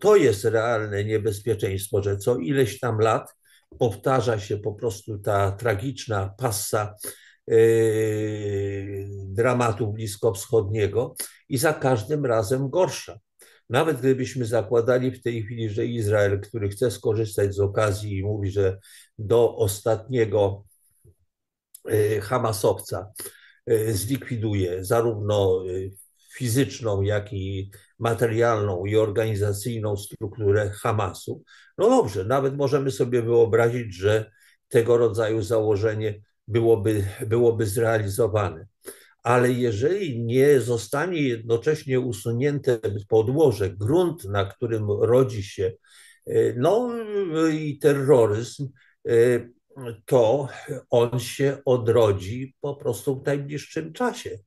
to jest realne niebezpieczeństwo, że co ileś tam lat powtarza się po prostu ta tragiczna passa yy, dramatu bliskowschodniego i za każdym razem gorsza. Nawet gdybyśmy zakładali w tej chwili, że Izrael, który chce skorzystać z okazji i mówi, że do ostatniego yy, Hamasowca yy, zlikwiduje zarówno fizyczną, jak i materialną i organizacyjną strukturę Hamasu. No dobrze, nawet możemy sobie wyobrazić, że tego rodzaju założenie byłoby, byłoby zrealizowane. Ale jeżeli nie zostanie jednocześnie usunięte podłoże, grunt, na którym rodzi się no i terroryzm, to on się odrodzi po prostu w najbliższym czasie.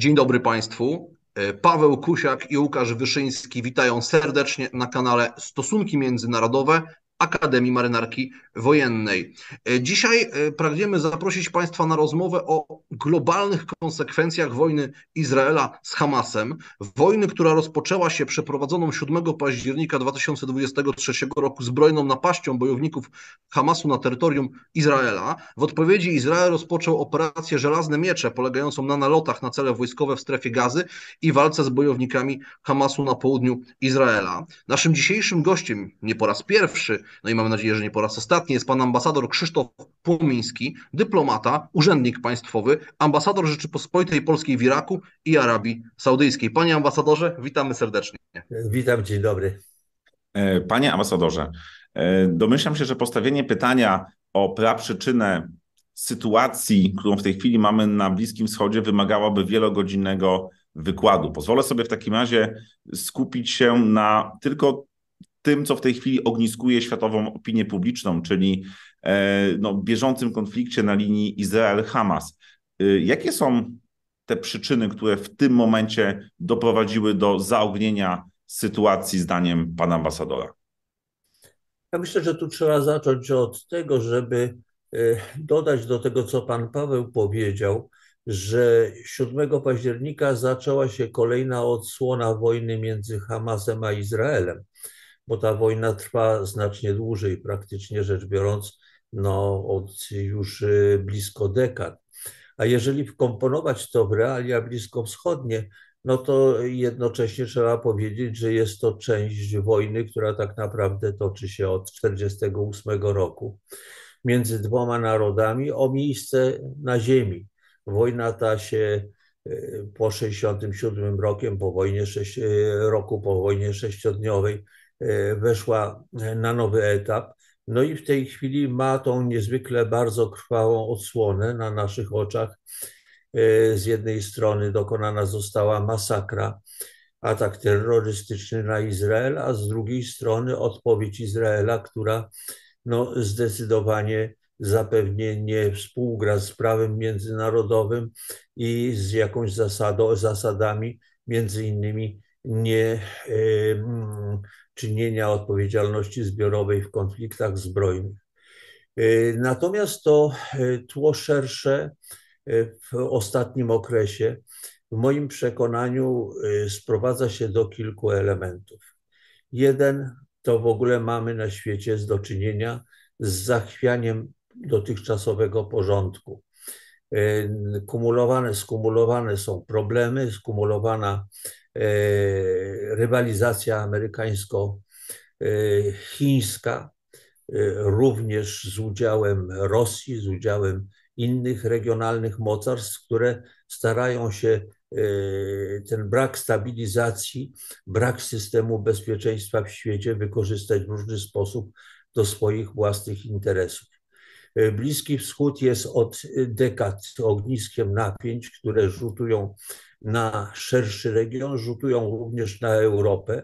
Dzień dobry Państwu. E, Paweł Kusiak i Łukasz Wyszyński witają serdecznie na kanale Stosunki Międzynarodowe Akademii Marynarki Wojennej. E, dzisiaj e, pragniemy zaprosić Państwa na rozmowę o globalnych konsekwencjach wojny Izraela z Hamasem. Wojny, która rozpoczęła się przeprowadzoną 7 października 2023 roku zbrojną napaścią bojowników Hamasu na terytorium Izraela. W odpowiedzi Izrael rozpoczął operację Żelazne Miecze, polegającą na nalotach na cele wojskowe w strefie gazy i walce z bojownikami Hamasu na południu Izraela. Naszym dzisiejszym gościem, nie po raz pierwszy, no i mamy nadzieję, że nie po raz ostatni, jest pan ambasador Krzysztof Płomiński, dyplomata, urzędnik państwowy, ambasador Rzeczypospolitej Polskiej w Iraku i Arabii Saudyjskiej. Panie ambasadorze, witamy serdecznie. Witam, dzień dobry. E, panie ambasadorze, e, domyślam się, że postawienie pytania o praprzyczynę sytuacji, którą w tej chwili mamy na Bliskim Wschodzie, wymagałoby wielogodzinnego wykładu. Pozwolę sobie w takim razie skupić się na tylko tym, co w tej chwili ogniskuje światową opinię publiczną, czyli e, no, bieżącym konflikcie na linii Izrael-Hamas. E, jakie są te przyczyny, które w tym momencie doprowadziły do zaognienia sytuacji, zdaniem pana ambasadora? Ja myślę, że tu trzeba zacząć od tego, żeby e, dodać do tego, co pan Paweł powiedział, że 7 października zaczęła się kolejna odsłona wojny między Hamasem a Izraelem bo ta wojna trwa znacznie dłużej, praktycznie rzecz biorąc, no, od już y, blisko dekad. A jeżeli wkomponować to w realia bliskowschodnie, no to jednocześnie trzeba powiedzieć, że jest to część wojny, która tak naprawdę toczy się od 1948 roku między dwoma narodami o miejsce na ziemi. Wojna ta się y, po 67 rokiem, po wojnie, y, roku po wojnie sześciodniowej weszła na nowy etap. No i w tej chwili ma tą niezwykle bardzo krwawą odsłonę na naszych oczach. E, z jednej strony dokonana została masakra, atak terrorystyczny na Izrael, a z drugiej strony odpowiedź Izraela, która no, zdecydowanie zapewnie nie współgra z prawem międzynarodowym i z jakąś zasadą, zasadami, między innymi nie czynienia odpowiedzialności zbiorowej w konfliktach zbrojnych. E, natomiast to e, tło szersze e, w ostatnim okresie, w moim przekonaniu, sprowadza się do kilku elementów. Jeden to w ogóle mamy na świecie do czynienia z zachwianiem dotychczasowego porządku. Kumulowane, skumulowane są problemy, skumulowana rywalizacja amerykańsko-chińska, e, również z udziałem Rosji, z udziałem innych regionalnych mocarstw, które starają się e, ten brak stabilizacji, brak systemu bezpieczeństwa w świecie wykorzystać w różny sposób do swoich własnych interesów. Bliski Wschód jest od dekad ogniskiem napięć, które rzutują na szerszy region, rzutują również na Europę.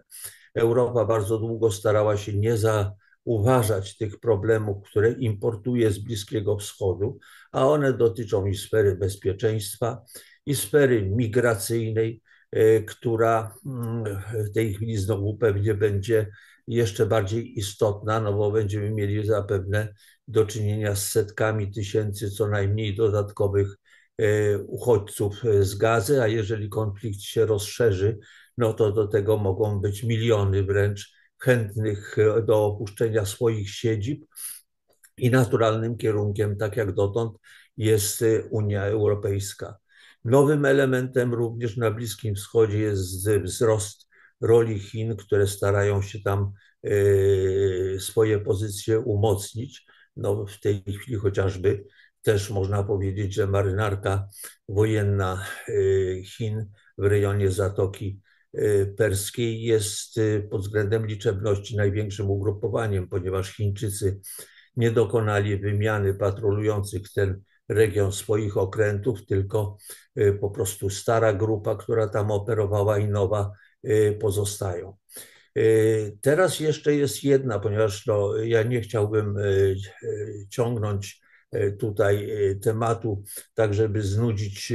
Europa bardzo długo starała się nie zauważać tych problemów, które importuje z Bliskiego Wschodu, a one dotyczą i sfery bezpieczeństwa, i sfery migracyjnej, e, która mm, w tej chwili znowu pewnie będzie jeszcze bardziej istotna, no bo będziemy mieli zapewne do czynienia z setkami tysięcy co najmniej dodatkowych uchodźców z Gazy, a jeżeli konflikt się rozszerzy, no to do tego mogą być miliony wręcz chętnych do opuszczenia swoich siedzib i naturalnym kierunkiem, tak jak dotąd, jest Unia Europejska. Nowym elementem również na Bliskim Wschodzie jest wzrost roli Chin, które starają się tam e, swoje pozycje umocnić. No, w tej chwili chociażby też można powiedzieć, że marynarka wojenna e, Chin w rejonie Zatoki e, Perskiej jest pod względem liczebności największym ugrupowaniem, ponieważ Chińczycy nie dokonali wymiany patrolujących ten region swoich okrętów, tylko po prostu stara grupa, która tam operowała i nowa Y, pozostają. Y, teraz jeszcze jest jedna, ponieważ no, ja nie chciałbym y, ciągnąć tutaj tematu, tak żeby znudzić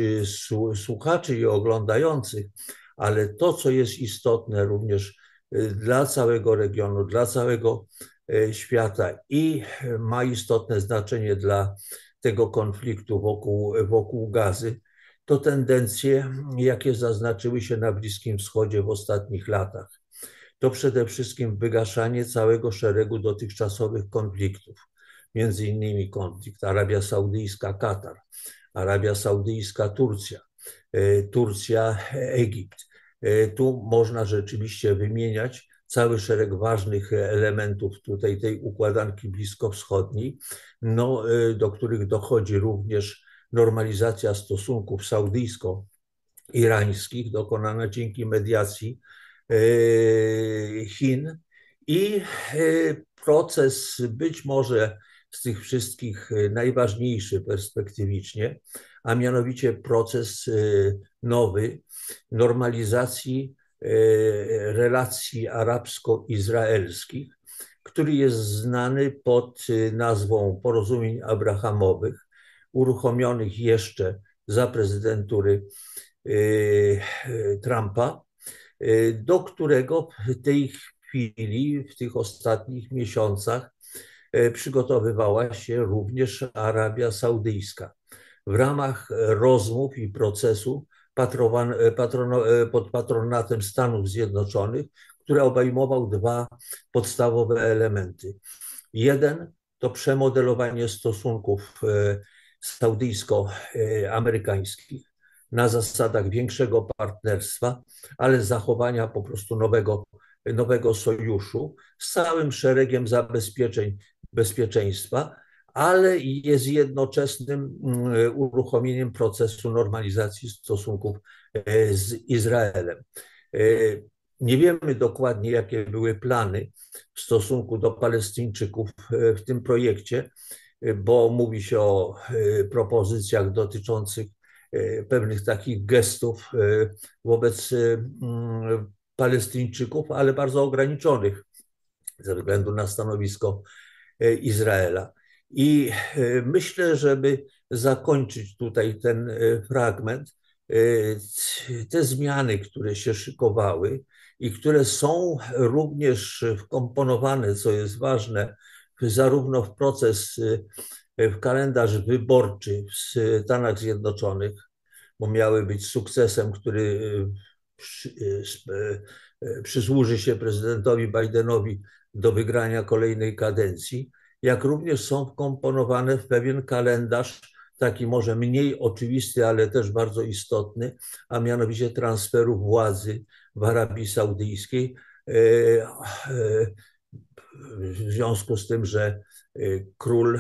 słuchaczy i oglądających, ale to, co jest istotne również dla całego regionu, dla całego świata i ma istotne znaczenie dla tego konfliktu wokół, wokół gazy, to tendencje, jakie zaznaczyły się na Bliskim Wschodzie w ostatnich latach. To przede wszystkim wygaszanie całego szeregu dotychczasowych konfliktów, między innymi konflikt Arabia Saudyjska-Katar, Arabia Saudyjska-Turcja, e, Turcja-Egipt. E, tu można rzeczywiście wymieniać cały szereg ważnych elementów tutaj tej układanki bliskowschodniej, no, e, do których dochodzi również normalizacja stosunków saudyjsko-irańskich dokonana dzięki mediacji e, Chin i e, proces być może z tych wszystkich najważniejszy perspektywicznie, a mianowicie proces e, nowy normalizacji relacji arabsko-izraelskich, który jest znany pod nazwą porozumień abrahamowych, uruchomionych jeszcze za prezydentury y, Trumpa, y, do którego w tej chwili, w tych ostatnich miesiącach y, przygotowywała się również Arabia Saudyjska. W ramach rozmów i procesu patrono, pod patronatem Stanów Zjednoczonych, który obejmował dwa podstawowe elementy. Jeden to przemodelowanie stosunków saudyjsko-amerykańskich na zasadach większego partnerstwa, ale zachowania po prostu nowego, nowego sojuszu z całym szeregiem zabezpieczeń bezpieczeństwa, ale jest jednoczesnym mm, uruchomieniem procesu normalizacji stosunków e, z Izraelem. E, nie wiemy dokładnie, jakie były plany w stosunku do Palestyńczyków e, w tym projekcie, bo mówi się o propozycjach dotyczących pewnych takich gestów wobec mm, Palestyńczyków, ale bardzo ograniczonych ze względu na stanowisko Izraela. I myślę, żeby zakończyć tutaj ten fragment, te zmiany, które się szykowały i które są również wkomponowane, co jest ważne, zarówno w proces, w kalendarz wyborczy w Stanach Zjednoczonych, bo miały być sukcesem, który przysłuży się prezydentowi Bidenowi do wygrania kolejnej kadencji, jak również są wkomponowane w pewien kalendarz, taki może mniej oczywisty, ale też bardzo istotny, a mianowicie transferu władzy w Arabii Saudyjskiej w związku z tym, że y, król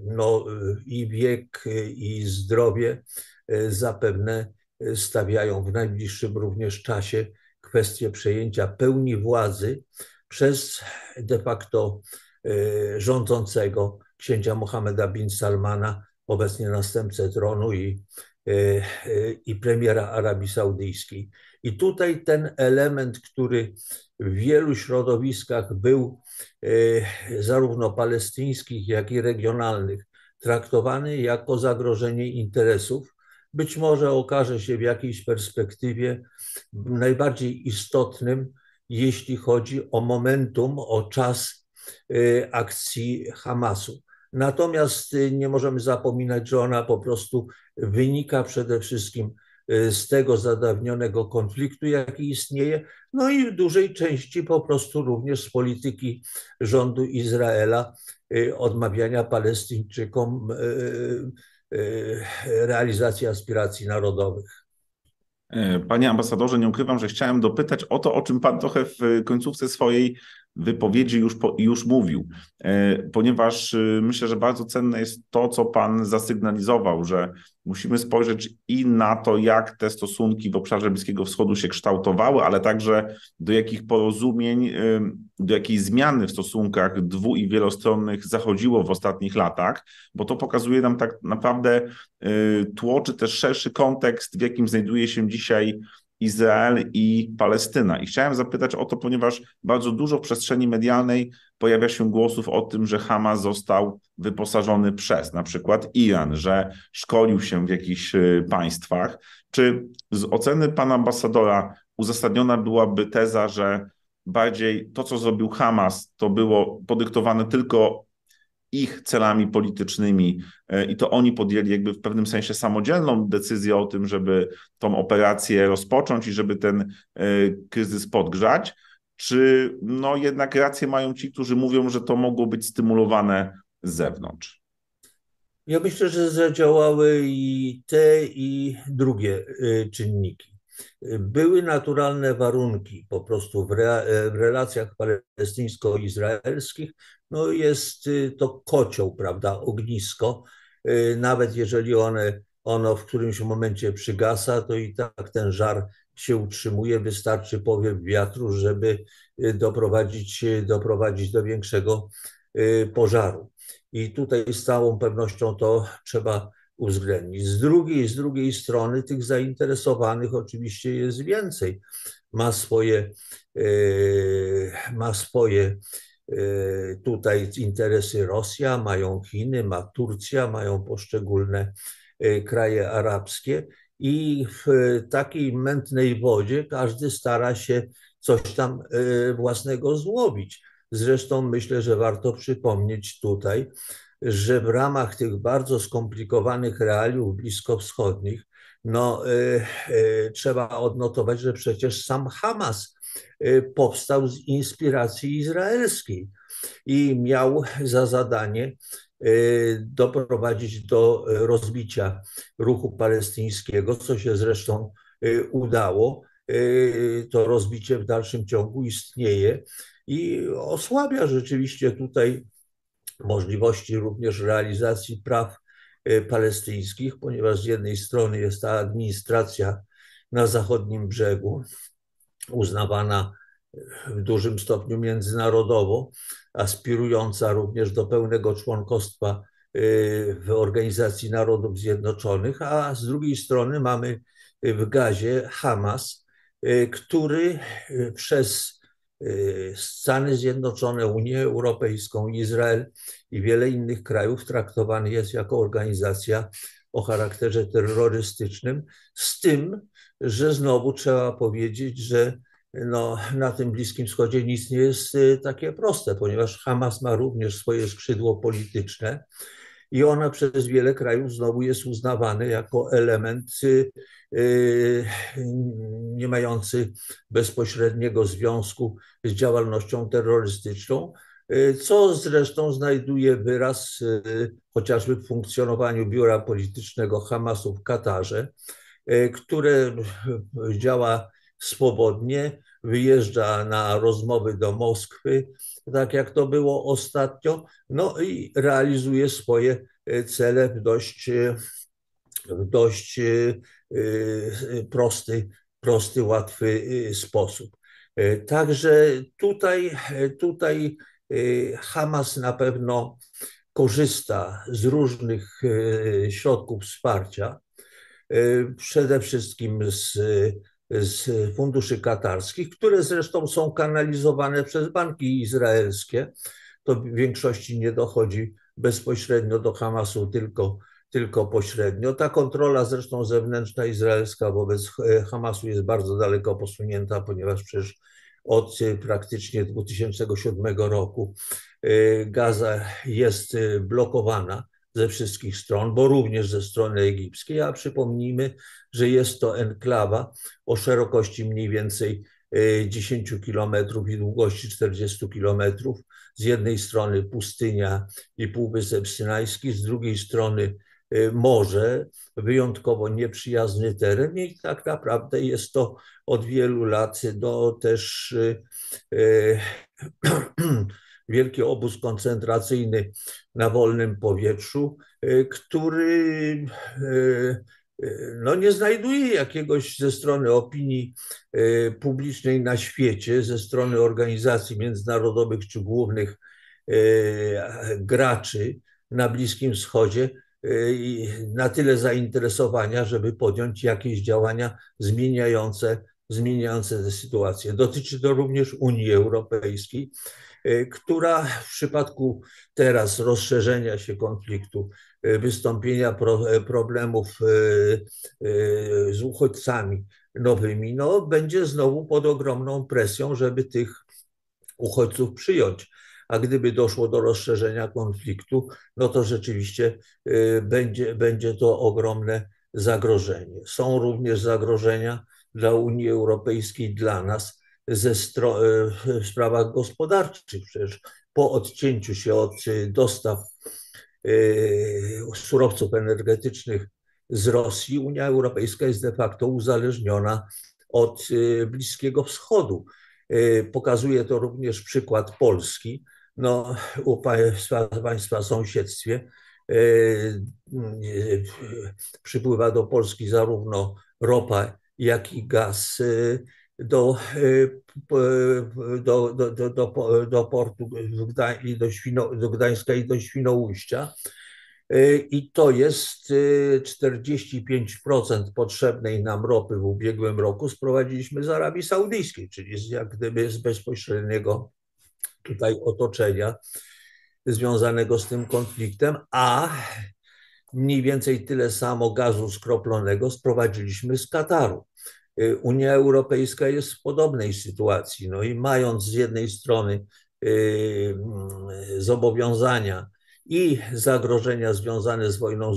no, i wiek, i zdrowie zapewne stawiają w najbliższym również czasie kwestię przejęcia pełni władzy przez de facto rządzącego księcia Mohameda bin Salmana, obecnie następcę tronu i, i premiera Arabii Saudyjskiej. I tutaj ten element, który w wielu środowiskach był zarówno palestyńskich, jak i regionalnych, traktowany jako zagrożenie interesów, być może okaże się w jakiejś perspektywie najbardziej istotnym, jeśli chodzi o momentum, o czas akcji Hamasu. Natomiast nie możemy zapominać, że ona po prostu wynika przede wszystkim z tego zadawnionego konfliktu, jaki istnieje, no i w dużej części po prostu również z polityki rządu Izraela odmawiania Palestyńczykom realizacji aspiracji narodowych. Panie ambasadorze, nie ukrywam, że chciałem dopytać o to, o czym Pan trochę w końcówce swojej wypowiedzi już, po, już mówił, e, ponieważ y, myślę, że bardzo cenne jest to, co Pan zasygnalizował, że musimy spojrzeć i na to, jak te stosunki w obszarze Bliskiego Wschodu się kształtowały, ale także do jakich porozumień, y, do jakiej zmiany w stosunkach dwu i wielostronnych zachodziło w ostatnich latach, bo to pokazuje nam tak naprawdę tło, czy też szerszy kontekst, w jakim znajduje się dzisiaj Izrael i Palestyna. I chciałem zapytać o to, ponieważ bardzo dużo w przestrzeni medialnej pojawia się głosów o tym, że Hamas został wyposażony przez na przykład Iran, że szkolił się w jakichś y, państwach. Czy z oceny pana ambasadora uzasadniona byłaby teza, że bardziej to, co zrobił Hamas, to było podyktowane tylko ich celami politycznymi e, i to oni podjęli jakby w pewnym sensie samodzielną decyzję o tym, żeby tą operację rozpocząć i żeby ten e, kryzys podgrzać, czy no jednak rację mają ci, którzy mówią, że to mogło być stymulowane z zewnątrz? Ja myślę, że zadziałały i te, i drugie e, czynniki. Były naturalne warunki po prostu w, re, w relacjach palestyńsko-izraelskich, no jest y, to kocioł, prawda, ognisko. Y, nawet jeżeli one, ono w którymś momencie przygasa, to i tak ten żar się utrzymuje, wystarczy powiew wiatru, żeby y, doprowadzić, doprowadzić do większego pożaru. I tutaj z całą pewnością to trzeba uwzględnić. Z drugiej, z drugiej strony tych zainteresowanych oczywiście jest więcej. Ma swoje, ma swoje Y, tutaj interesy Rosja, mają Chiny, ma Turcja, mają poszczególne y, kraje arabskie i w takiej mętnej wodzie każdy stara się coś tam własnego złowić. Zresztą myślę, że warto przypomnieć tutaj, że w ramach tych bardzo skomplikowanych realiów bliskowschodnich, no, y, y, trzeba odnotować, że przecież sam Hamas Y, powstał z inspiracji izraelskiej i miał za zadanie doprowadzić do rozbicia ruchu palestyńskiego, co się zresztą udało. To rozbicie w dalszym ciągu istnieje i osłabia rzeczywiście tutaj możliwości również realizacji praw palestyńskich, ponieważ z jednej strony jest ta administracja na zachodnim brzegu, uznawana w dużym stopniu międzynarodowo, aspirująca również do pełnego członkostwa y, w Organizacji Narodów Zjednoczonych, a z drugiej strony mamy w gazie Hamas, który przez Stany Zjednoczone, Unię Europejską, Izrael i wiele innych krajów traktowany jest jako organizacja o charakterze terrorystycznym, z tym, że znowu trzeba powiedzieć, że no, na tym Bliskim Wschodzie nic nie jest y, takie proste, ponieważ Hamas ma również swoje skrzydło polityczne i ona przez wiele krajów znowu jest uznawany jako element y, y, nie mający bezpośredniego związku z działalnością terrorystyczną, co zresztą znajduje wyraz chociażby w funkcjonowaniu biura politycznego Hamasu w Katarze, które działa swobodnie, wyjeżdża na rozmowy do Moskwy, tak jak to było ostatnio, no i realizuje swoje e, cele w dość, e, w dość e, prosty, prosty, łatwy sposób. Także tutaj, tutaj Hamas na pewno korzysta z różnych środków wsparcia, przede wszystkim z z funduszy katarskich, które zresztą są kanalizowane przez banki izraelskie. To w większości nie dochodzi bezpośrednio do Hamasu, tylko, tylko pośrednio. Ta kontrola zresztą zewnętrzna izraelska wobec Hamasu jest bardzo daleko posunięta, ponieważ przecież od praktycznie 2007 roku. Gaza jest blokowana ze wszystkich stron, bo również ze strony egipskiej, a przypomnijmy, że jest to enklawa o szerokości mniej więcej 10 kilometrów i długości 40 kilometrów. Z jednej strony pustynia i Półwysep Synajski, z drugiej strony y, morze, wyjątkowo nieprzyjazny teren i tak naprawdę jest to od wielu lat do też y, y, wielki obóz koncentracyjny na wolnym powietrzu, który no nie znajduje jakiegoś ze strony opinii e, publicznej na świecie, ze strony organizacji międzynarodowych czy głównych e, graczy na Bliskim Wschodzie e, na tyle zainteresowania, żeby podjąć jakieś działania zmieniające, zmieniające tę sytuację. Dotyczy to również Unii Europejskiej, która w przypadku teraz rozszerzenia się konfliktu E, wystąpienia pro, e, problemów z uchodźcami nowymi, no, będzie znowu pod ogromną presją, żeby tych uchodźców przyjąć. A gdyby doszło do rozszerzenia konfliktu, no to rzeczywiście będzie, będzie to ogromne zagrożenie. Są również zagrożenia dla Unii Europejskiej, dla nas ze w sprawach gospodarczych. Przecież po odcięciu się od dostaw Y, surowców energetycznych z Rosji, Unia Europejska jest de facto uzależniona od y, Bliskiego Wschodu. Pokazuje to również przykład Polski. No, u państwa, państwa sąsiedztwie przypływa do Polski zarówno ropa, jak i gaz do, do, do, do, do, do portu i do, Świno, do Gdańska i do Świnoujścia. I to jest 45% potrzebnej nam ropy w ubiegłym roku sprowadziliśmy z Arabii Saudyjskiej, czyli z, jak gdyby z bezpośredniego tutaj otoczenia związanego z tym konfliktem, a mniej więcej tyle samo gazu skroplonego sprowadziliśmy z Kataru. Y, Unia Europejska jest w podobnej sytuacji. No i mając z jednej strony y, mm, zobowiązania i zagrożenia związane z wojną y,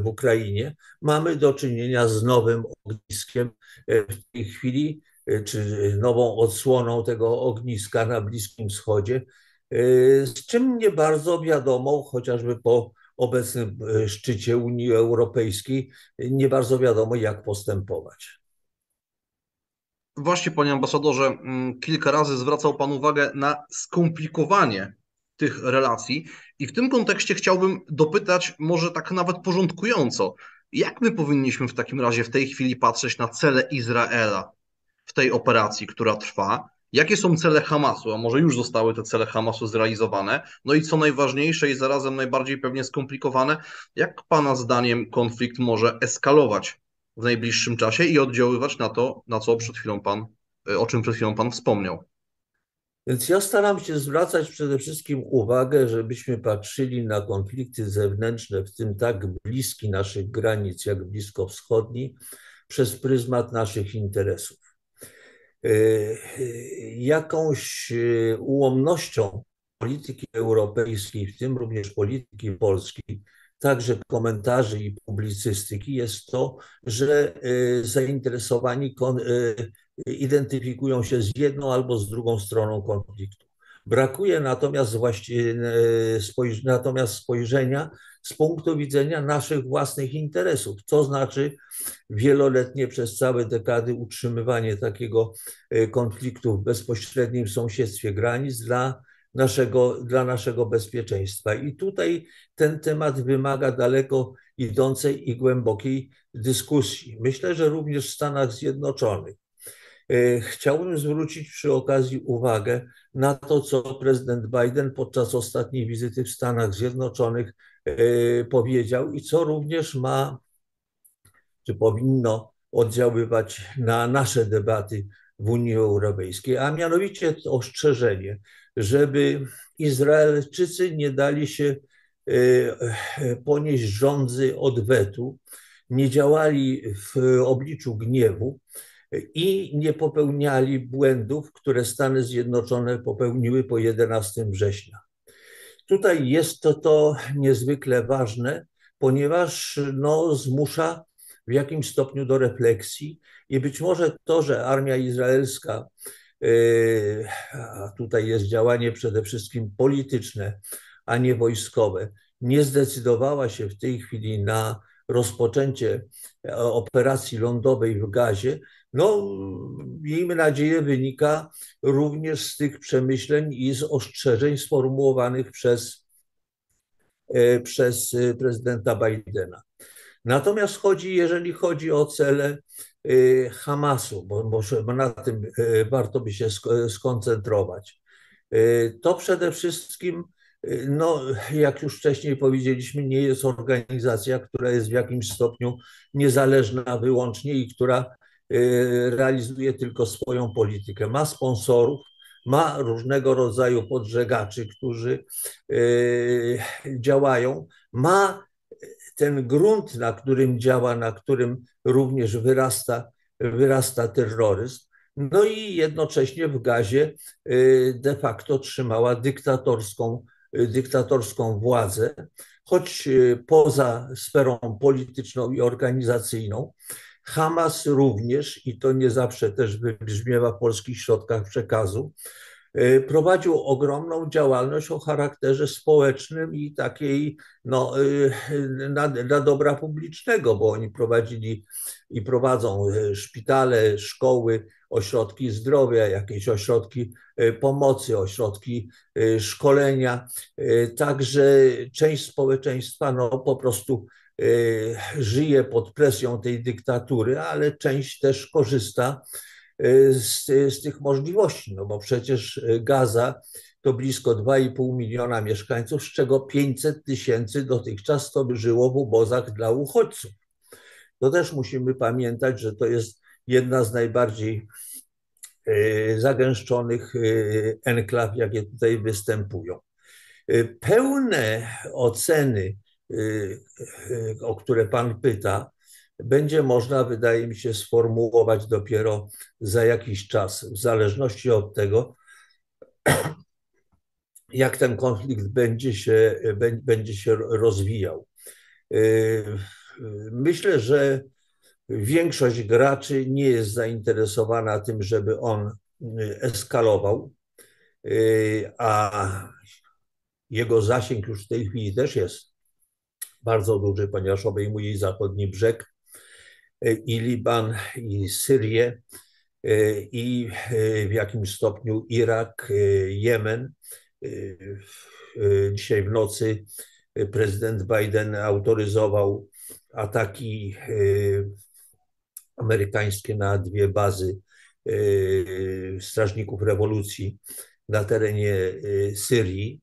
w Ukrainie, mamy do czynienia z nowym ogniskiem w tej chwili, czy nową odsłoną tego ogniska na Bliskim Wschodzie, z czym nie bardzo wiadomo, chociażby po obecnym e, szczycie Unii Europejskiej nie bardzo wiadomo, jak postępować. Właśnie, panie ambasadorze, mm, kilka razy zwracał pan uwagę na skomplikowanie tych relacji i w tym kontekście chciałbym dopytać, może tak nawet porządkująco, jak my powinniśmy w takim razie w tej chwili patrzeć na cele Izraela w tej operacji, która trwa? Jakie są cele Hamasu, a może już zostały te cele Hamasu zrealizowane? No i co najważniejsze i zarazem najbardziej pewnie skomplikowane, jak Pana zdaniem konflikt może eskalować w najbliższym czasie i oddziaływać na to, na co przed chwilą Pan, o czym przed chwilą Pan wspomniał? Więc ja staram się zwracać przede wszystkim uwagę, żebyśmy patrzyli na konflikty zewnętrzne, w tym tak bliski naszych granic, jak blisko wschodni, przez pryzmat naszych interesów. Y, y, jakąś y, ułomnością polityki europejskiej, w tym również polityki polskiej, także komentarzy i publicystyki, jest to, że zainteresowani identyfikują się z jedną albo z drugą stroną konfliktu. Brakuje natomiast, właści- natomiast spojrzenia z punktu widzenia naszych własnych interesów, to znaczy wieloletnie przez całe dekady utrzymywanie takiego e, konfliktu w bezpośrednim sąsiedztwie granic dla naszego, dla naszego bezpieczeństwa. I tutaj ten temat wymaga daleko idącej i głębokiej dyskusji. Myślę, że również w Stanach Zjednoczonych. E, chciałbym zwrócić przy okazji uwagę na to, co prezydent Biden podczas ostatniej wizyty w Stanach Zjednoczonych e, powiedział i co również ma, czy powinno oddziaływać na nasze debaty w Unii Europejskiej, a mianowicie ostrzeżenie, żeby Izraelczycy nie dali się e, ponieść rządzy odwetu, nie działali w obliczu gniewu, i nie popełniali błędów, które Stany Zjednoczone popełniły po 11 września. Tutaj jest to, to niezwykle ważne, ponieważ no, zmusza w jakimś stopniu do refleksji i być może to, że armia izraelska, yy, a tutaj jest działanie przede wszystkim polityczne, a nie wojskowe, nie zdecydowała się w tej chwili na rozpoczęcie operacji lądowej w Gazie, no, miejmy nadzieję, wynika również z tych przemyśleń i z ostrzeżeń sformułowanych przez, e, przez prezydenta Bidena. Natomiast chodzi, jeżeli chodzi o cele e, Hamasu, bo, na tym e, warto by się skoncentrować, to przede wszystkim no, jak już wcześniej powiedzieliśmy, nie jest organizacja, która jest w jakimś stopniu niezależna wyłącznie i która y, realizuje tylko swoją politykę. Ma sponsorów, ma różnego rodzaju podżegaczy, którzy y, działają, ma ten grunt, na którym działa, na którym również wyrasta, wyrasta terroryzm. No i jednocześnie w gazie y, de facto trzymała dyktatorską dyktatorską władzę, choć e, poza sferą polityczną i organizacyjną, Hamas również, i to nie zawsze też wybrzmiewa w polskich środkach przekazu, prowadził ogromną działalność o charakterze społecznym i takiej no, e, na, na dobra publicznego, bo oni prowadzili i prowadzą szpitale, szkoły, ośrodki zdrowia, jakieś ośrodki pomocy, ośrodki szkolenia. Także część społeczeństwa no, po prostu żyje pod presją tej dyktatury, ale część też korzysta z, z tych możliwości, no bo przecież Gaza to blisko 2,5 miliona mieszkańców, z czego 500 tysięcy dotychczas to żyło w obozach dla uchodźców. To też musimy pamiętać, że to jest jedna z najbardziej e, zagęszczonych enklaw, jakie tutaj występują. Pełne oceny, o które Pan pyta, będzie można, wydaje mi się, sformułować dopiero za jakiś czas, w zależności od tego, jak ten konflikt będzie się, będzie się rozwijał. Myślę, że Większość graczy nie jest zainteresowana tym, żeby on y, eskalował, y, a jego zasięg już w tej chwili też jest bardzo duży, ponieważ obejmuje zachodni brzeg, i Liban, i Syrię, i w jakimś stopniu Irak, Jemen. Dzisiaj w nocy prezydent Biden autoryzował ataki amerykańskie na dwie bazy e, strażników rewolucji na terenie e, Syrii,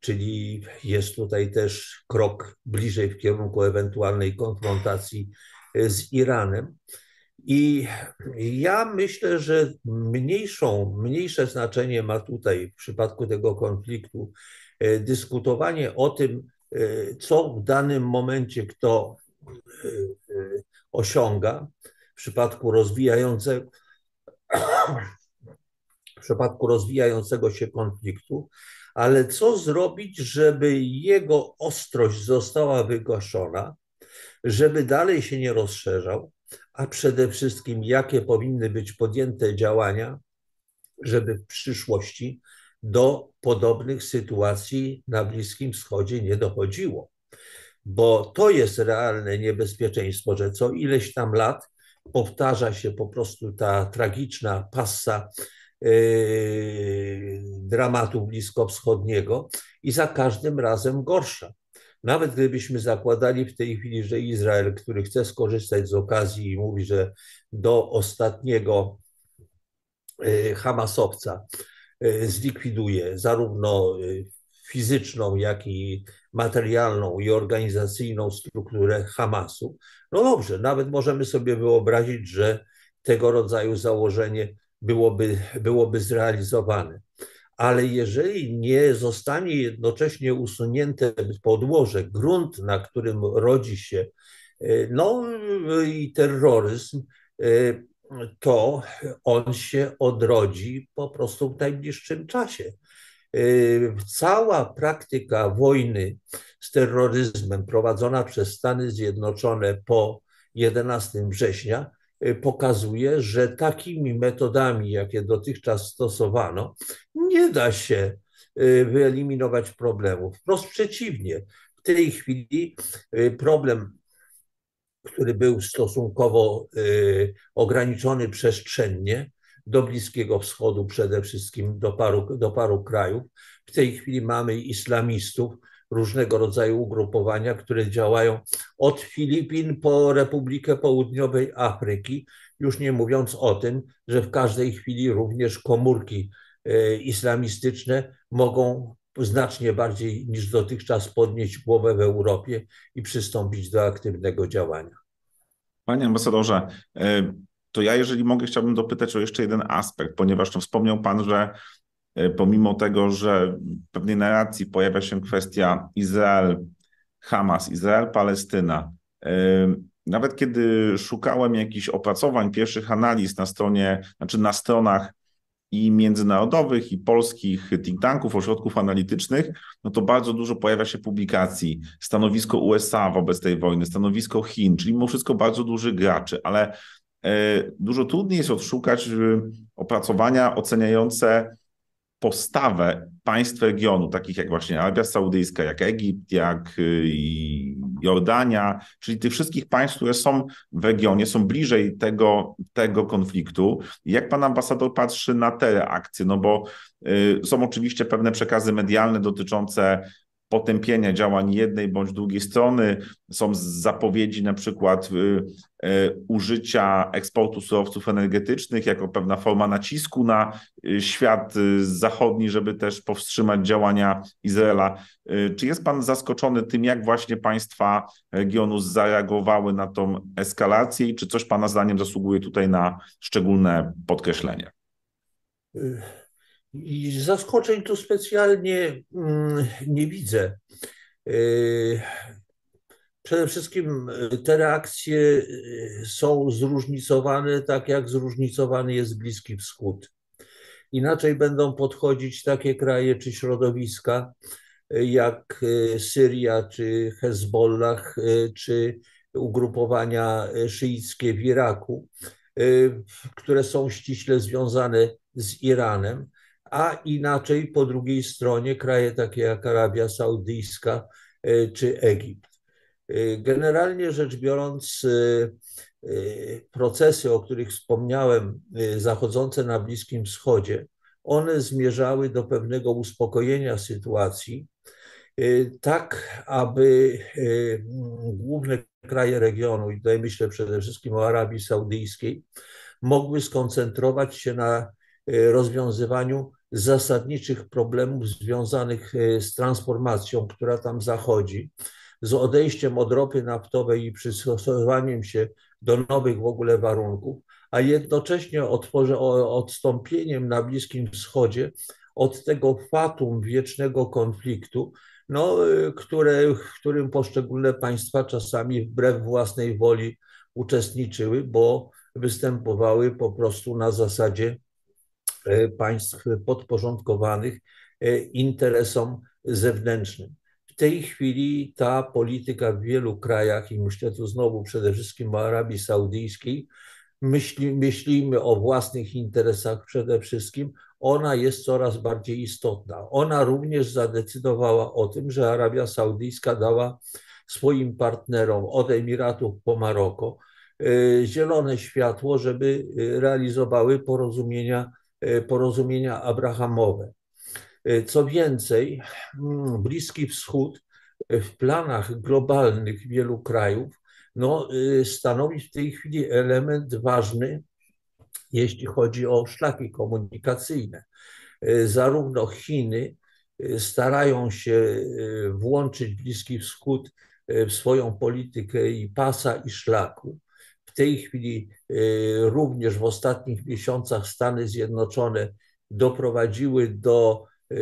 czyli jest tutaj też krok bliżej w kierunku ewentualnej konfrontacji e, z Iranem. I ja myślę, że mniejszą, mniejsze znaczenie ma tutaj w przypadku tego konfliktu dyskutowanie o tym, co w danym momencie kto osiąga, w przypadku rozwijającego, w przypadku rozwijającego się konfliktu, ale co zrobić, żeby jego ostrość została wygaszona, żeby dalej się nie rozszerzał, a przede wszystkim jakie powinny być podjęte działania, żeby w przyszłości do podobnych sytuacji na Bliskim Wschodzie nie dochodziło. Bo to jest realne niebezpieczeństwo, że co ileś tam lat powtarza się po prostu ta tragiczna passa yy, dramatu bliskowschodniego i za każdym razem gorsza. Nawet gdybyśmy zakładali w tej chwili, że Izrael, który chce skorzystać z okazji i mówi, że do ostatniego yy, Hamasowca yy, zlikwiduje zarówno fizyczną, jak i materialną i organizacyjną strukturę Hamasu. No dobrze, nawet możemy sobie wyobrazić, że tego rodzaju założenie byłoby, byłoby zrealizowane. Ale jeżeli nie zostanie jednocześnie usunięte podłoże, grunt, na którym rodzi się no i terroryzm, to on się odrodzi po prostu w najbliższym czasie. Cała praktyka wojny z terroryzmem prowadzona przez Stany Zjednoczone po 11 września pokazuje, że takimi metodami, jakie dotychczas stosowano, nie da się wyeliminować problemów. Wprost przeciwnie. W tej chwili problem który był stosunkowo y, ograniczony przestrzennie do Bliskiego Wschodu, przede wszystkim do paru, do paru krajów. W tej chwili mamy islamistów, różnego rodzaju ugrupowania, które działają od Filipin po Republikę Południowej Afryki, już nie mówiąc o tym, że w każdej chwili również komórki y, islamistyczne mogą znacznie bardziej niż dotychczas podnieść głowę w Europie i przystąpić do aktywnego działania. Panie ambasadorze, e, to ja, jeżeli mogę, chciałbym dopytać o jeszcze jeden aspekt, ponieważ to wspomniał Pan, że e, pomimo tego, że w pewnej narracji pojawia się kwestia Izrael, Hamas, Izrael, Palestyna, e, nawet kiedy szukałem jakichś opracowań, pierwszych analiz na stronie, znaczy na stronach i międzynarodowych, i polskich think tanków, ośrodków analitycznych, no to bardzo dużo pojawia się publikacji, stanowisko USA wobec tej wojny, stanowisko Chin, czyli mimo wszystko bardzo duży graczy, ale e, dużo trudniej jest odszukać e, opracowania oceniające postawę państw regionu, takich jak właśnie Arabia Saudyjska, jak Egipt, jak y, Jordania, czyli tych wszystkich państw, które są w regionie, są bliżej tego, tego konfliktu. Jak pan ambasador patrzy na te reakcje? No bo y, są oczywiście pewne przekazy medialne dotyczące potępienia działań jednej bądź drugiej strony. Są zapowiedzi na przykład y, y, użycia eksportu surowców energetycznych jako pewna forma nacisku na y, świat zachodni, żeby też powstrzymać działania Izraela. Czy jest Pan zaskoczony tym, jak właśnie państwa regionu zareagowały na tą eskalację i czy coś Pana zdaniem zasługuje tutaj na szczególne podkreślenie? I zaskoczeń tu specjalnie mm, nie widzę. Y, przede wszystkim y, te reakcje y, są zróżnicowane, tak jak zróżnicowany jest Bliski Wschód. Inaczej będą podchodzić takie kraje czy środowiska jak Syria, czy Hezbollah, czy ugrupowania szyickie w Iraku, które są ściśle związane z Iranem a inaczej po drugiej stronie kraje takie jak Arabia Saudyjska e, czy Egipt. E, generalnie rzecz biorąc, e, procesy, o których wspomniałem, zachodzące na Bliskim Wschodzie, one zmierzały do pewnego uspokojenia sytuacji, tak aby główne kraje regionu, i tutaj myślę przede wszystkim o Arabii Saudyjskiej, mogły skoncentrować się na rozwiązywaniu zasadniczych problemów związanych e, z transformacją, która tam zachodzi, z odejściem od ropy naftowej i przystosowaniem się do nowych w ogóle warunków, a jednocześnie otworzę, odstąpieniem na Bliskim Wschodzie od tego fatum wiecznego konfliktu, no, e, które, w którym poszczególne państwa czasami wbrew własnej woli uczestniczyły, bo występowały po prostu na zasadzie państw podporządkowanych e, interesom zewnętrznym. W tej chwili ta polityka w wielu krajach, i myślę tu znowu przede wszystkim o Arabii Saudyjskiej, myśli, myślimy o własnych interesach przede wszystkim, ona jest coraz bardziej istotna. Ona również zadecydowała o tym, że Arabia Saudyjska dała swoim partnerom od Emiratów po Maroko e, zielone światło, żeby realizowały porozumienia E, porozumienia abrahamowe. E, co więcej, mm, Bliski Wschód e, w planach globalnych wielu krajów no, stanowi w tej chwili element ważny, jeśli chodzi o szlaki komunikacyjne. Zarówno Chiny starają się włączyć Bliski Wschód w swoją politykę i pasa, i szlaku, w tej chwili y, również w ostatnich miesiącach Stany Zjednoczone doprowadziły do y,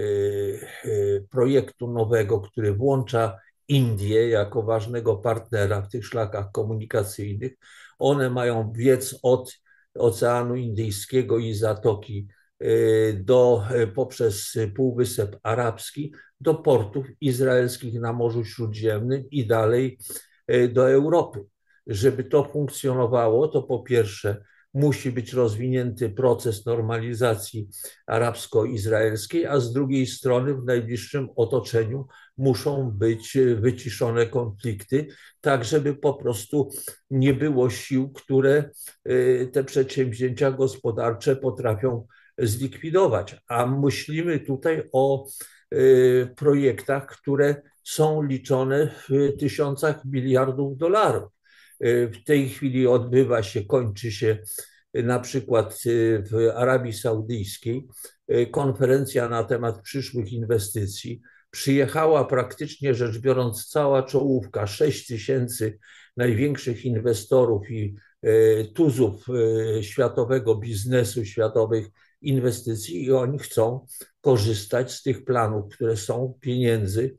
y, projektu nowego, który włącza Indię jako ważnego partnera w tych szlakach komunikacyjnych. One mają biec od Oceanu Indyjskiego i Zatoki do, poprzez Półwysep Arabski do portów izraelskich na Morzu Śródziemnym i dalej do Europy. Żeby to funkcjonowało, to po pierwsze musi być rozwinięty proces normalizacji arabsko-izraelskiej, a z drugiej strony w najbliższym otoczeniu muszą być wyciszone konflikty, tak żeby po prostu nie było sił, które y, te przedsięwzięcia gospodarcze potrafią zlikwidować. A myślimy tutaj o y, projektach, które są liczone w tysiącach miliardów dolarów. Y, w tej chwili odbywa się, kończy się na przykład w Arabii Saudyjskiej konferencja na temat przyszłych inwestycji. Przyjechała praktycznie rzecz biorąc cała czołówka, 6 tysięcy największych inwestorów i tuzów światowego biznesu, światowych inwestycji i oni chcą korzystać z tych planów, które są pieniędzy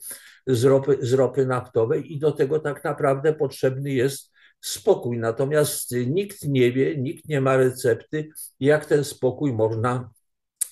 z ropy, z ropy naftowej i do tego tak naprawdę potrzebny jest spokój. Natomiast nikt nie wie, nikt nie ma recepty, jak ten spokój można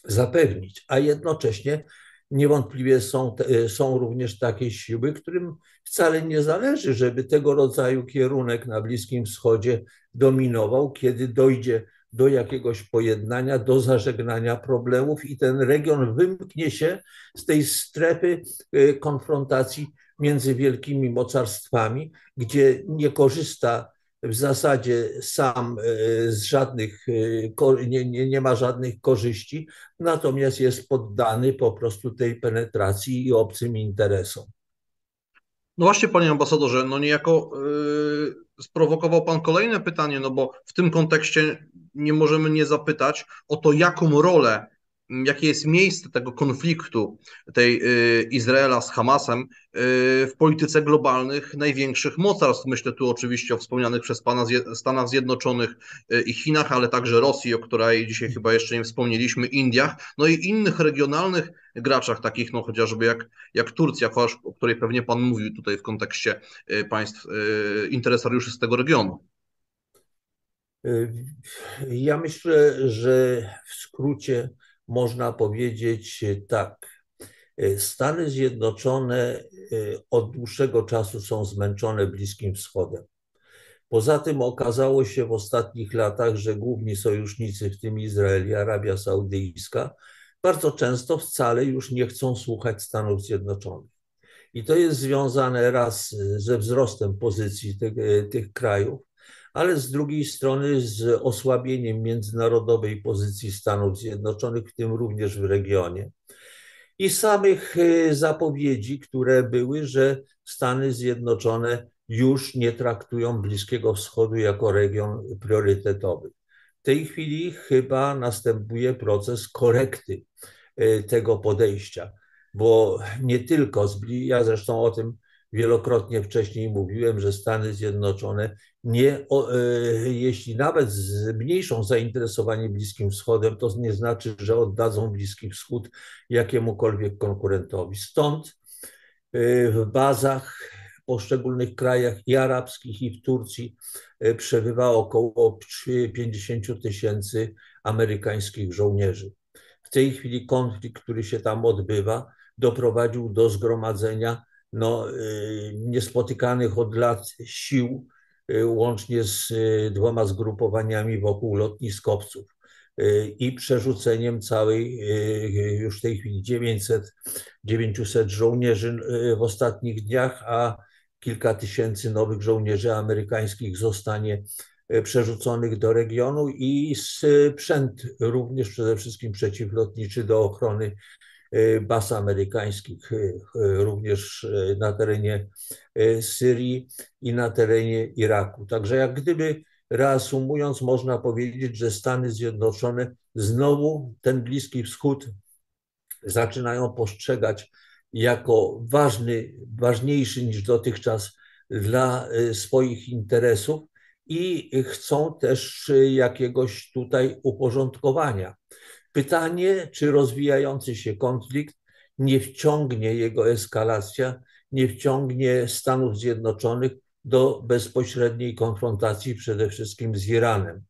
zapewnić, a jednocześnie niewątpliwie są, są również takie siły, którym wcale nie zależy, żeby tego rodzaju kierunek na Bliskim Wschodzie dominował, kiedy dojdzie do jakiegoś pojednania, do zażegnania problemów i ten region wymknie się z tej strefy y, konfrontacji między wielkimi mocarstwami, gdzie nie korzysta w zasadzie sam e, z żadnych, e, nie, nie, nie ma żadnych korzyści, natomiast jest poddany po prostu tej penetracji i obcym interesom. No właśnie, panie ambasadorze, no niejako yy, sprowokował pan kolejne pytanie, no bo w tym kontekście nie możemy nie zapytać o to, jaką rolę jakie jest miejsce tego konfliktu tej y, Izraela z Hamasem y, w polityce globalnych największych mocarstw. Myślę tu oczywiście o wspomnianych przez Pana Stanach Zjednoczonych y, i Chinach, ale także Rosji, o której dzisiaj chyba jeszcze nie wspomnieliśmy, Indiach, no i innych regionalnych graczach, takich no chociażby jak, jak Turcja, o której pewnie Pan mówił tutaj w kontekście państw interesariuszy z tego regionu. Ja myślę, że w skrócie można powiedzieć tak. Stany Zjednoczone e, od dłuższego czasu są zmęczone Bliskim Wschodem. Poza tym okazało się w ostatnich latach, że główni sojusznicy, w tym Izrael i Arabia Saudyjska, bardzo często wcale już nie chcą słuchać Stanów Zjednoczonych. I to jest związane raz ze wzrostem pozycji tych, tych krajów, ale z drugiej strony z osłabieniem międzynarodowej pozycji Stanów Zjednoczonych, w tym również w regionie. I samych e, zapowiedzi, które były, że Stany Zjednoczone już nie traktują Bliskiego Wschodu jako region priorytetowy. W tej chwili chyba następuje proces korekty e, tego podejścia, bo nie tylko, ja zresztą o tym wielokrotnie wcześniej mówiłem, że Stany Zjednoczone nie, o, e, jeśli nawet zmniejszą zainteresowanie Bliskim Wschodem, to nie znaczy, że oddadzą Bliski Wschód jakiemukolwiek konkurentowi. Stąd e, w bazach w poszczególnych krajach i arabskich, i w Turcji e, przebywa około 50 tysięcy amerykańskich żołnierzy. W tej chwili konflikt, który się tam odbywa, doprowadził do zgromadzenia no, niespotykanych od lat sił Y, łącznie z y, dwoma zgrupowaniami wokół lotniskowców y, i przerzuceniem całej, już w tej chwili 900, 900 żołnierzy w ostatnich dniach, a kilka tysięcy nowych żołnierzy amerykańskich zostanie przerzuconych do regionu i sprzęt również przede wszystkim przeciwlotniczy do ochrony Y, baz amerykańskich, y, y, również na terenie Syrii i na terenie Iraku. Także jak gdyby reasumując, można powiedzieć, że Stany Zjednoczone znowu ten Bliski Wschód zaczynają postrzegać jako ważny, ważniejszy niż dotychczas dla swoich interesów i chcą też jakiegoś tutaj uporządkowania. Pytanie, czy rozwijający się konflikt nie wciągnie jego eskalacja, nie wciągnie Stanów Zjednoczonych do bezpośredniej konfrontacji przede wszystkim z Iranem.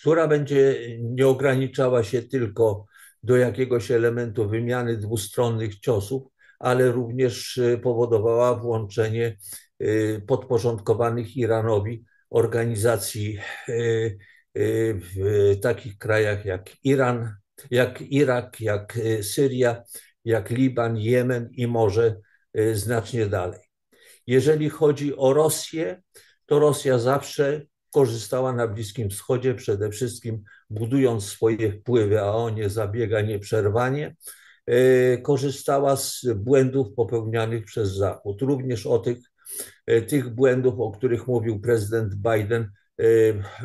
która będzie nie ograniczała się tylko do jakiegoś elementu wymiany dwustronnych ciosów, ale również powodowała włączenie podporządkowanych Iranowi organizacji w takich krajach jak Iran, jak Irak, jak Syria, jak Liban, Jemen i może znacznie dalej. Jeżeli chodzi o Rosję, to Rosja zawsze korzystała na Bliskim Wschodzie, przede wszystkim budując swoje wpływy, a o nie zabiega nieprzerwanie, e, korzystała z błędów popełnianych przez Zachód, również o tych, e, tych błędów, o których mówił prezydent Biden e,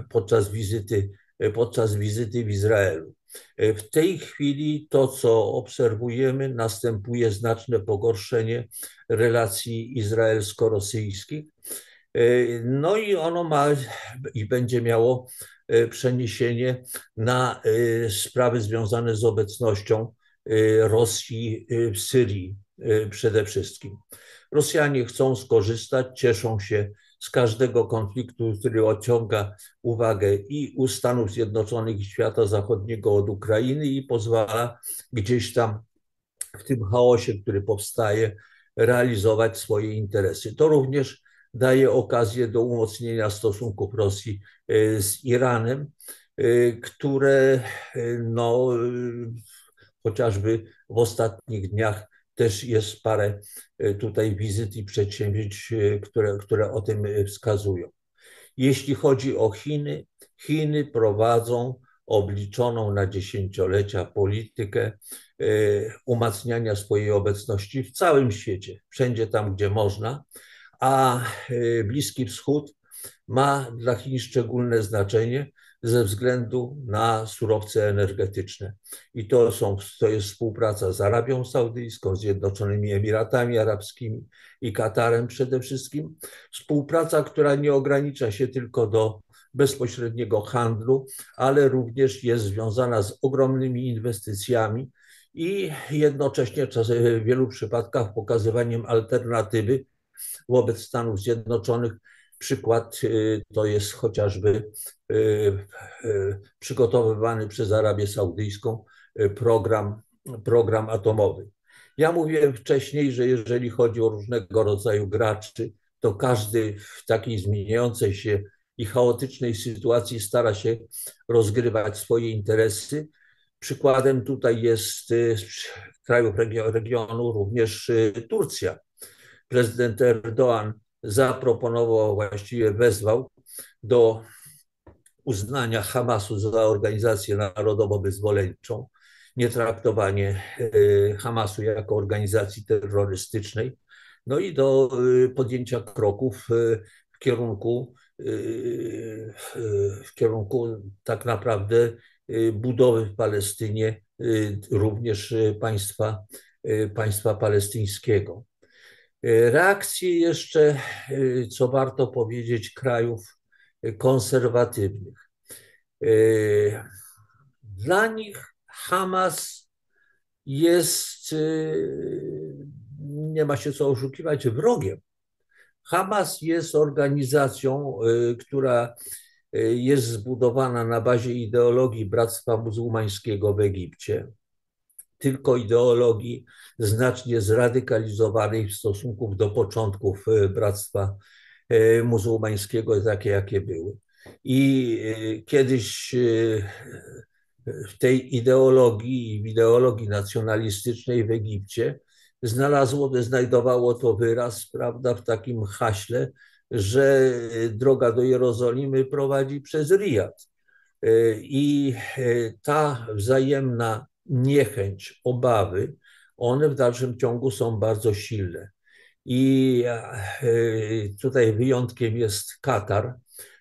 podczas wizyty, podczas wizyty w Izraelu. W tej chwili to, co obserwujemy, następuje znaczne pogorszenie relacji izraelsko-rosyjskich. No i ono ma i będzie miało przeniesienie na sprawy związane z obecnością Rosji w Syrii przede wszystkim. Rosjanie chcą skorzystać, cieszą się z każdego konfliktu, który odciąga uwagę i u Stanów Zjednoczonych i świata zachodniego od Ukrainy i pozwala gdzieś tam w tym chaosie, który powstaje, realizować swoje interesy. To również daje okazję do umocnienia stosunków Rosji e, z Iranem, e, które e, no, chociażby w ostatnich dniach też jest parę tutaj wizyt i przedsięwzięć, które, które o tym wskazują. Jeśli chodzi o Chiny, Chiny prowadzą obliczoną na dziesięciolecia politykę umacniania swojej obecności w całym świecie, wszędzie tam, gdzie można a Bliski Wschód ma dla Chin szczególne znaczenie ze względu na surowce energetyczne. I to, są, to jest współpraca z Arabią Saudyjską, Zjednoczonymi Emiratami Arabskimi i Katarem przede wszystkim. Współpraca, która nie ogranicza się tylko do bezpośredniego handlu, ale również jest związana z ogromnymi inwestycjami i jednocześnie w wielu przypadkach pokazywaniem alternatywy wobec Stanów Zjednoczonych. Przykład y, to jest chociażby y, y, przygotowywany przez Arabię Saudyjską program, program atomowy. Ja mówiłem wcześniej, że jeżeli chodzi o różnego rodzaju graczy, to każdy w takiej zmieniającej się i chaotycznej sytuacji stara się rozgrywać swoje interesy. Przykładem tutaj jest z krajów regionu również Turcja, prezydent Erdoğan zaproponował, właściwie wezwał do uznania Hamasu za organizację narodowo-wyzwoleńczą, nietraktowanie e, Hamasu jako organizacji terrorystycznej, no i do e, podjęcia kroków e, w kierunku, w kierunku tak naprawdę budowy w Palestynie również państwa, państwa palestyńskiego. E, reakcje jeszcze, e, co warto powiedzieć, krajów konserwatywnych. E, dla nich Hamas jest, nie ma się co oszukiwać, wrogiem. Hamas jest organizacją, która jest zbudowana na bazie ideologii Bractwa Muzułmańskiego w Egipcie tylko ideologii znacznie zradykalizowanej w stosunku do początków e, Bractwa e, Muzułmańskiego, takie jakie były. I e, kiedyś w tej ideologii, w ideologii nacjonalistycznej w Egipcie znalazło, znajdowało to wyraz, prawda, w takim haśle, że droga do Jerozolimy prowadzi przez Riyad. I ta wzajemna niechęć, obawy, one w dalszym ciągu są bardzo silne. I e, tutaj wyjątkiem jest Katar,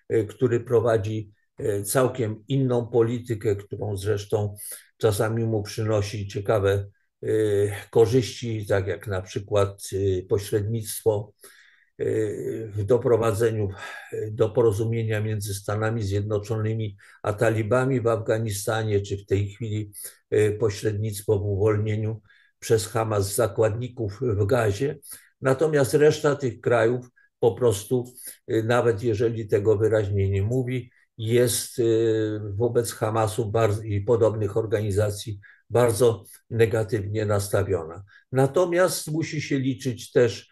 e, który prowadzi e, całkiem inną politykę, którą zresztą czasami mu przynosi ciekawe korzyści, tak jak na przykład pośrednictwo w doprowadzeniu do porozumienia między Stanami Zjednoczonymi a talibami w Afganistanie, czy w tej chwili e, pośrednictwo w uwolnieniu przez Hamas zakładników w gazie. Natomiast reszta tych krajów po prostu, e, nawet jeżeli tego wyraźnie nie mówi, jest wobec Hamasu i podobnych organizacji bardzo negatywnie nastawiona. Natomiast musi się liczyć też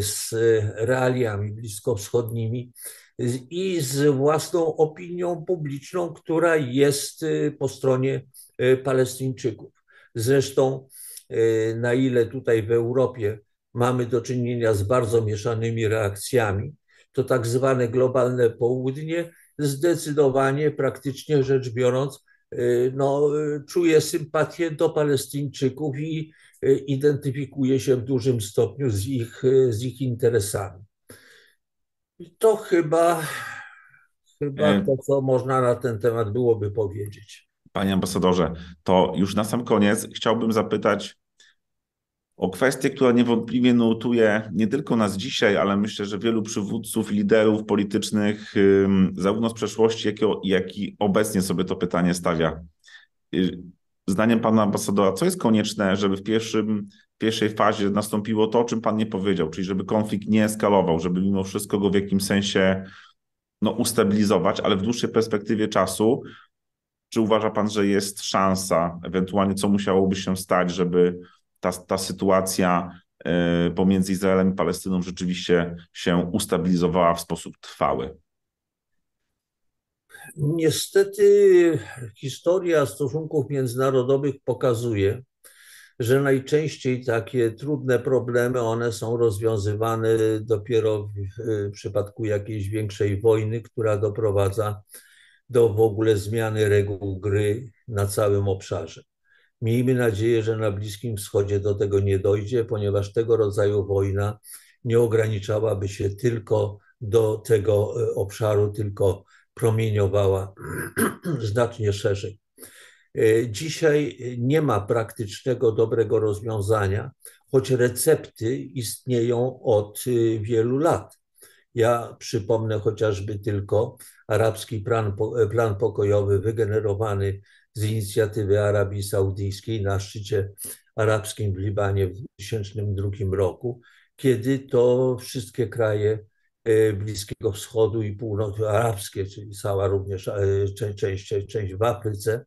z realiami bliskowschodnimi i z własną opinią publiczną, która jest po stronie Palestyńczyków. Zresztą, na ile tutaj w Europie mamy do czynienia z bardzo mieszanymi reakcjami, to tak zwane globalne południe zdecydowanie, praktycznie rzecz biorąc, no, czuje sympatię do Palestyńczyków i identyfikuje się w dużym stopniu z ich, z ich interesami. I to chyba, chyba to, co można na ten temat byłoby powiedzieć. Panie ambasadorze, to już na sam koniec chciałbym zapytać o kwestię, która niewątpliwie nurtuje nie tylko nas dzisiaj, ale myślę, że wielu przywódców, liderów politycznych, zarówno z przeszłości, jak i obecnie sobie to pytanie stawia. Zdaniem pana ambasadora, co jest konieczne, żeby w pierwszym, pierwszej fazie nastąpiło to, o czym pan nie powiedział, czyli żeby konflikt nie eskalował, żeby mimo wszystko go w jakimś sensie no, ustabilizować, ale w dłuższej perspektywie czasu, czy uważa pan, że jest szansa, ewentualnie co musiałoby się stać, żeby ta, ta sytuacja e, pomiędzy Izraelem i Palestyną rzeczywiście się ustabilizowała w sposób trwały? Niestety historia stosunków międzynarodowych pokazuje, że najczęściej takie trudne problemy, one są rozwiązywane dopiero w przypadku jakiejś większej wojny, która doprowadza do w ogóle zmiany reguł gry na całym obszarze. Miejmy nadzieję, że na Bliskim Wschodzie do tego nie dojdzie, ponieważ tego rodzaju wojna nie ograniczałaby się tylko do tego obszaru, tylko promieniowała znacznie szerzej. E, dzisiaj nie ma praktycznego, dobrego rozwiązania, choć recepty istnieją od e, wielu lat. Ja przypomnę chociażby tylko arabski plan, plan pokojowy wygenerowany z inicjatywy Arabii Saudyjskiej na szczycie arabskim w Libanie w 2002 roku, kiedy to wszystkie kraje E, Bliskiego Wschodu i Północy Arabskie, czyli cała również e, część, część w Afryce,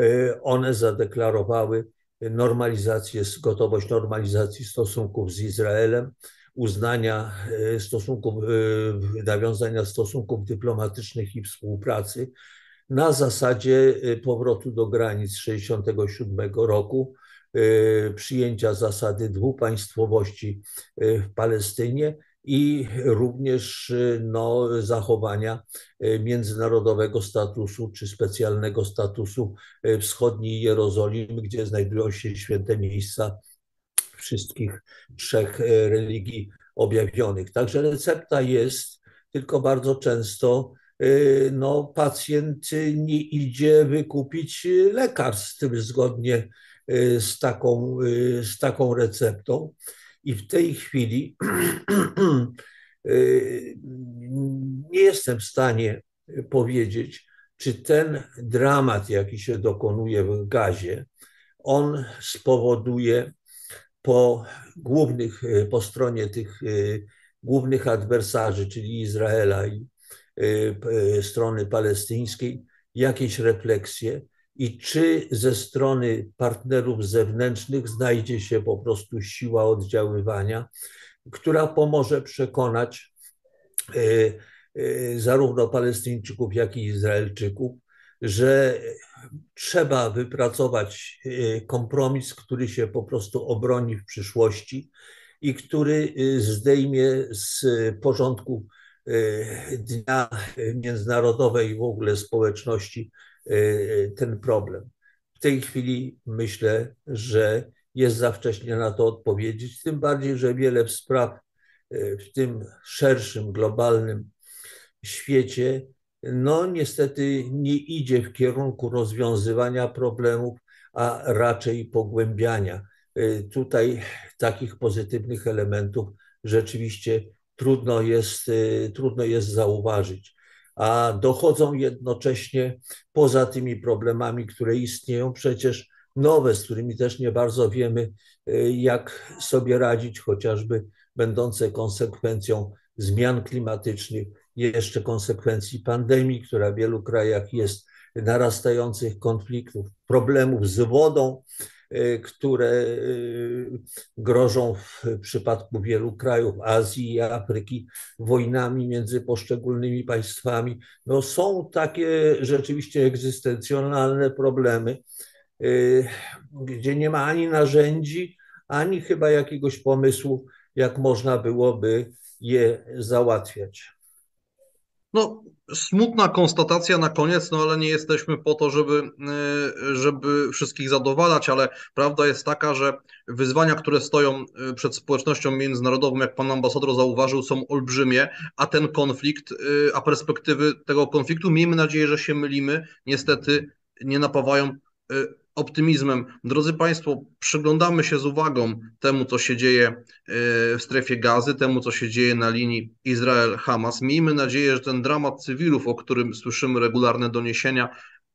e, one zadeklarowały normalizację, gotowość normalizacji stosunków z Izraelem, uznania stosunków, nawiązania stosunków dyplomatycznych i współpracy na zasadzie powrotu do granic 1967 roku, przyjęcia zasady dwupaństwowości w Palestynie i również no, zachowania e, międzynarodowego statusu czy specjalnego statusu e, wschodniej Jerozolimy, gdzie znajdują się święte miejsca wszystkich trzech religii objawionych. Także recepta jest, tylko bardzo często no, pacjent nie idzie wykupić lekarstw zgodnie z taką, z taką receptą. I w tej chwili y, nie jestem w stanie powiedzieć, czy ten dramat, jaki się dokonuje w gazie, on spowoduje po głównych, po stronie tych y, głównych adwersarzy, czyli Izraela i y, strony palestyńskiej, jakieś refleksje, i czy ze strony partnerów zewnętrznych znajdzie się po prostu siła oddziaływania, która pomoże przekonać e, e, zarówno Palestyńczyków, jak i Izraelczyków, że trzeba wypracować e, kompromis, który się po prostu obroni w przyszłości i który zdejmie z porządku dnia międzynarodowej i w ogóle społeczności ten problem. W tej chwili myślę, że jest za wcześnie na to odpowiedzieć, tym bardziej, że wiele spraw y, w tym szerszym, globalnym świecie, no niestety nie idzie w kierunku rozwiązywania problemów, a raczej pogłębiania. Y, tutaj takich pozytywnych elementów rzeczywiście trudno jest, trudno jest zauważyć a dochodzą jednocześnie poza tymi problemami, które istnieją, przecież nowe, z którymi też nie bardzo wiemy, y, jak sobie radzić, chociażby będące konsekwencją zmian klimatycznych, jeszcze konsekwencji pandemii, która w wielu krajach jest, narastających konfliktów, problemów z wodą, które y, grożą w przypadku wielu krajów Azji i Afryki wojnami między poszczególnymi państwami. No są takie rzeczywiście egzystencjonalne problemy, y, gdzie nie ma ani narzędzi, ani chyba jakiegoś pomysłu, jak można byłoby je załatwiać. No, smutna konstatacja na koniec, no ale nie jesteśmy po to, żeby, e, żeby wszystkich zadowalać, ale prawda jest taka, że wyzwania, które stoją e, przed społecznością międzynarodową, jak pan ambasador zauważył, są olbrzymie, a ten konflikt, e, a perspektywy tego konfliktu, miejmy nadzieję, że się mylimy, niestety nie napawają optymizmem. Drodzy Państwo, przyglądamy się z uwagą temu, co się dzieje e, w strefie gazy, temu, co się dzieje na linii Izrael-Hamas. Miejmy nadzieję, że ten dramat cywilów, o którym słyszymy regularne doniesienia,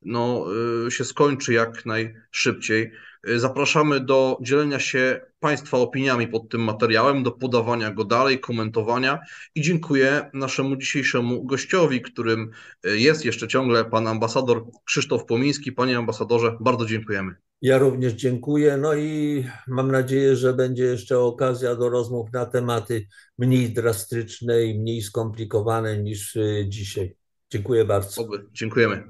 no, y, się skończy jak najszybciej. Y, zapraszamy do dzielenia się Państwa opiniami pod tym materiałem, do podawania go dalej, komentowania i dziękuję naszemu dzisiejszemu gościowi, którym y, jest jeszcze ciągle pan ambasador Krzysztof Pomiński. Panie ambasadorze, bardzo dziękujemy. Ja również dziękuję. No i mam nadzieję, że będzie jeszcze okazja do rozmów na tematy mniej drastyczne i mniej skomplikowane niż dzisiaj. Dziękuję bardzo. Dziękujemy.